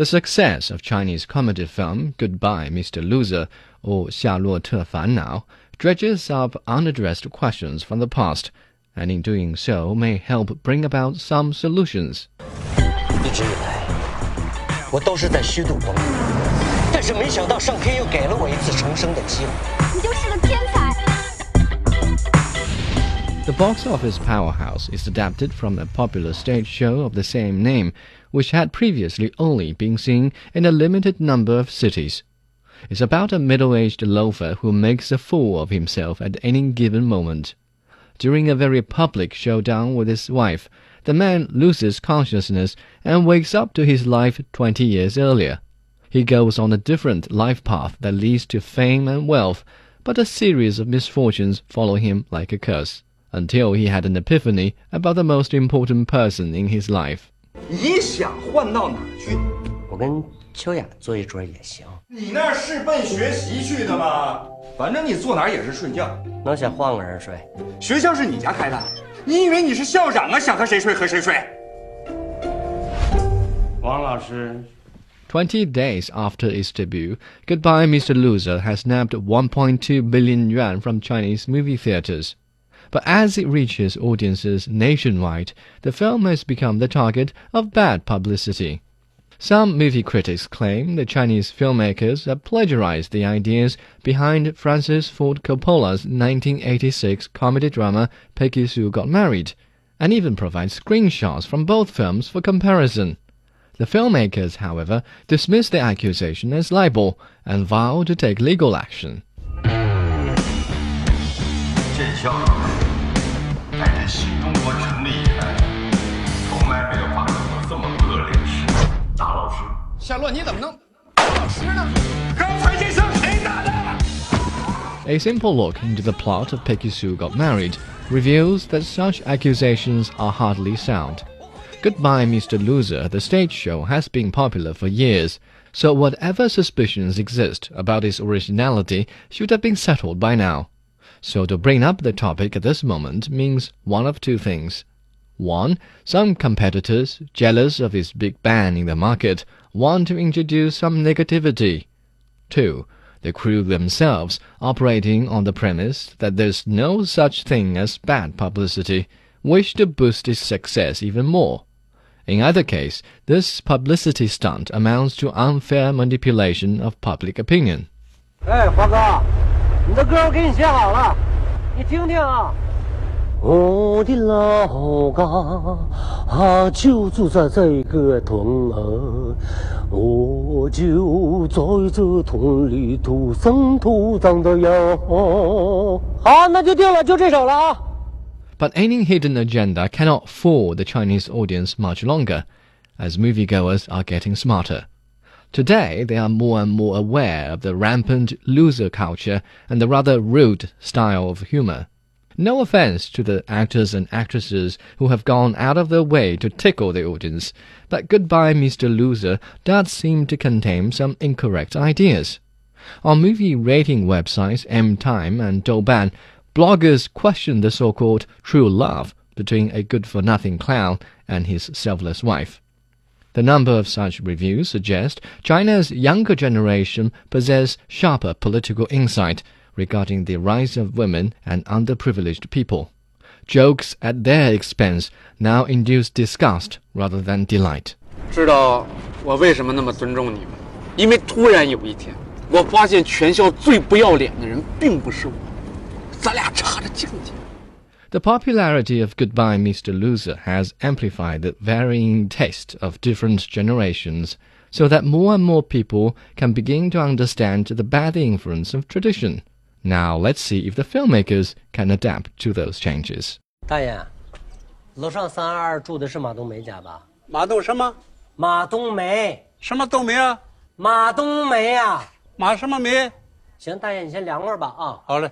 The success of Chinese comedy film Goodbye, Mr. Loser, or 夏洛特烦恼 dredges up unaddressed questions from the past, and in doing so may help bring about some solutions. 一直以来，我都是在虚度光阴，但是没想到上天又给了我一次重生的机会。你就是个天才。 The box office powerhouse is adapted from a popular stage show of the same name, which had previously only been seen in a limited number of cities. It's about a middle aged loafer who makes a fool of himself at any given moment. During a very public showdown with his wife, the man loses consciousness and wakes up to his life 20 years earlier. He goes on a different life path that leads to fame and wealth, but a series of misfortunes follow him like a curse until he had an epiphany about the most important person in his life. 你想换到哪儿去？我跟秋雅坐一桌也行。你那是奔学习去的吗？反正你坐哪儿也是睡觉。能想换个人睡？学校是你家开的，你以为你是校长啊？想和谁睡和谁睡。王老师，Twenty days after its debut, Goodbye Mr. Loser has nabbed 1.2 billion yuan from Chinese movie theaters. But as it reaches audiences nationwide, the film has become the target of bad publicity. Some movie critics claim the Chinese filmmakers have plagiarized the ideas behind Francis Ford Coppola's 1986 comedy drama Peggy Sue Got Married, and even provide screenshots from both films for comparison. The filmmakers, however, dismiss the accusation as libel and vow to take legal action. A simple look into the plot of Peggy Sue Got Married reveals that such accusations are hardly sound. Goodbye, Mr. Loser, the stage show has been popular for years, so whatever suspicions exist about its originality should have been settled by now. So to bring up the topic at this moment means one of two things. 1. Some competitors, jealous of his big bang in the market, want to introduce some negativity. 2. The crew themselves, operating on the premise that there's no such thing as bad publicity, wish to boost his success even more. In either case, this publicity stunt amounts to unfair manipulation of public opinion. Hey, 你的歌我给你写好了，你听听啊。我的老家啊，就住在这个屯儿，我就在这屯里土生土长的哟。好，那就定了，就这首了啊。But any hidden agenda cannot fool the Chinese audience much longer, as moviegoers are getting smarter. Today, they are more and more aware of the rampant loser culture and the rather rude style of humor. No offense to the actors and actresses who have gone out of their way to tickle the audience, but Goodbye Mr. Loser does seem to contain some incorrect ideas. On movie rating websites Mtime and Douban, bloggers question the so-called true love between a good-for-nothing clown and his selfless wife. The number of such reviews suggest China's younger generation possess sharper political insight regarding the rise of women and underprivileged people. Jokes at their expense now induce disgust rather than delight. 知道我为什么那么尊重你吗？因为突然有一天，我发现全校最不要脸的人并不是我，咱俩差着境界。 The popularity of Goodbye Mr. Loser has amplified the varying taste of different generations, so that more and more people can begin to understand the bad influence of tradition. Now let's see if the filmmakers can adapt to those changes. 大爷，楼上三二住的是马冬梅家吧？马冬什么马冬梅，什么冬梅啊？马冬梅呀、马什么梅？行，大爷你先凉快吧啊。好嘞。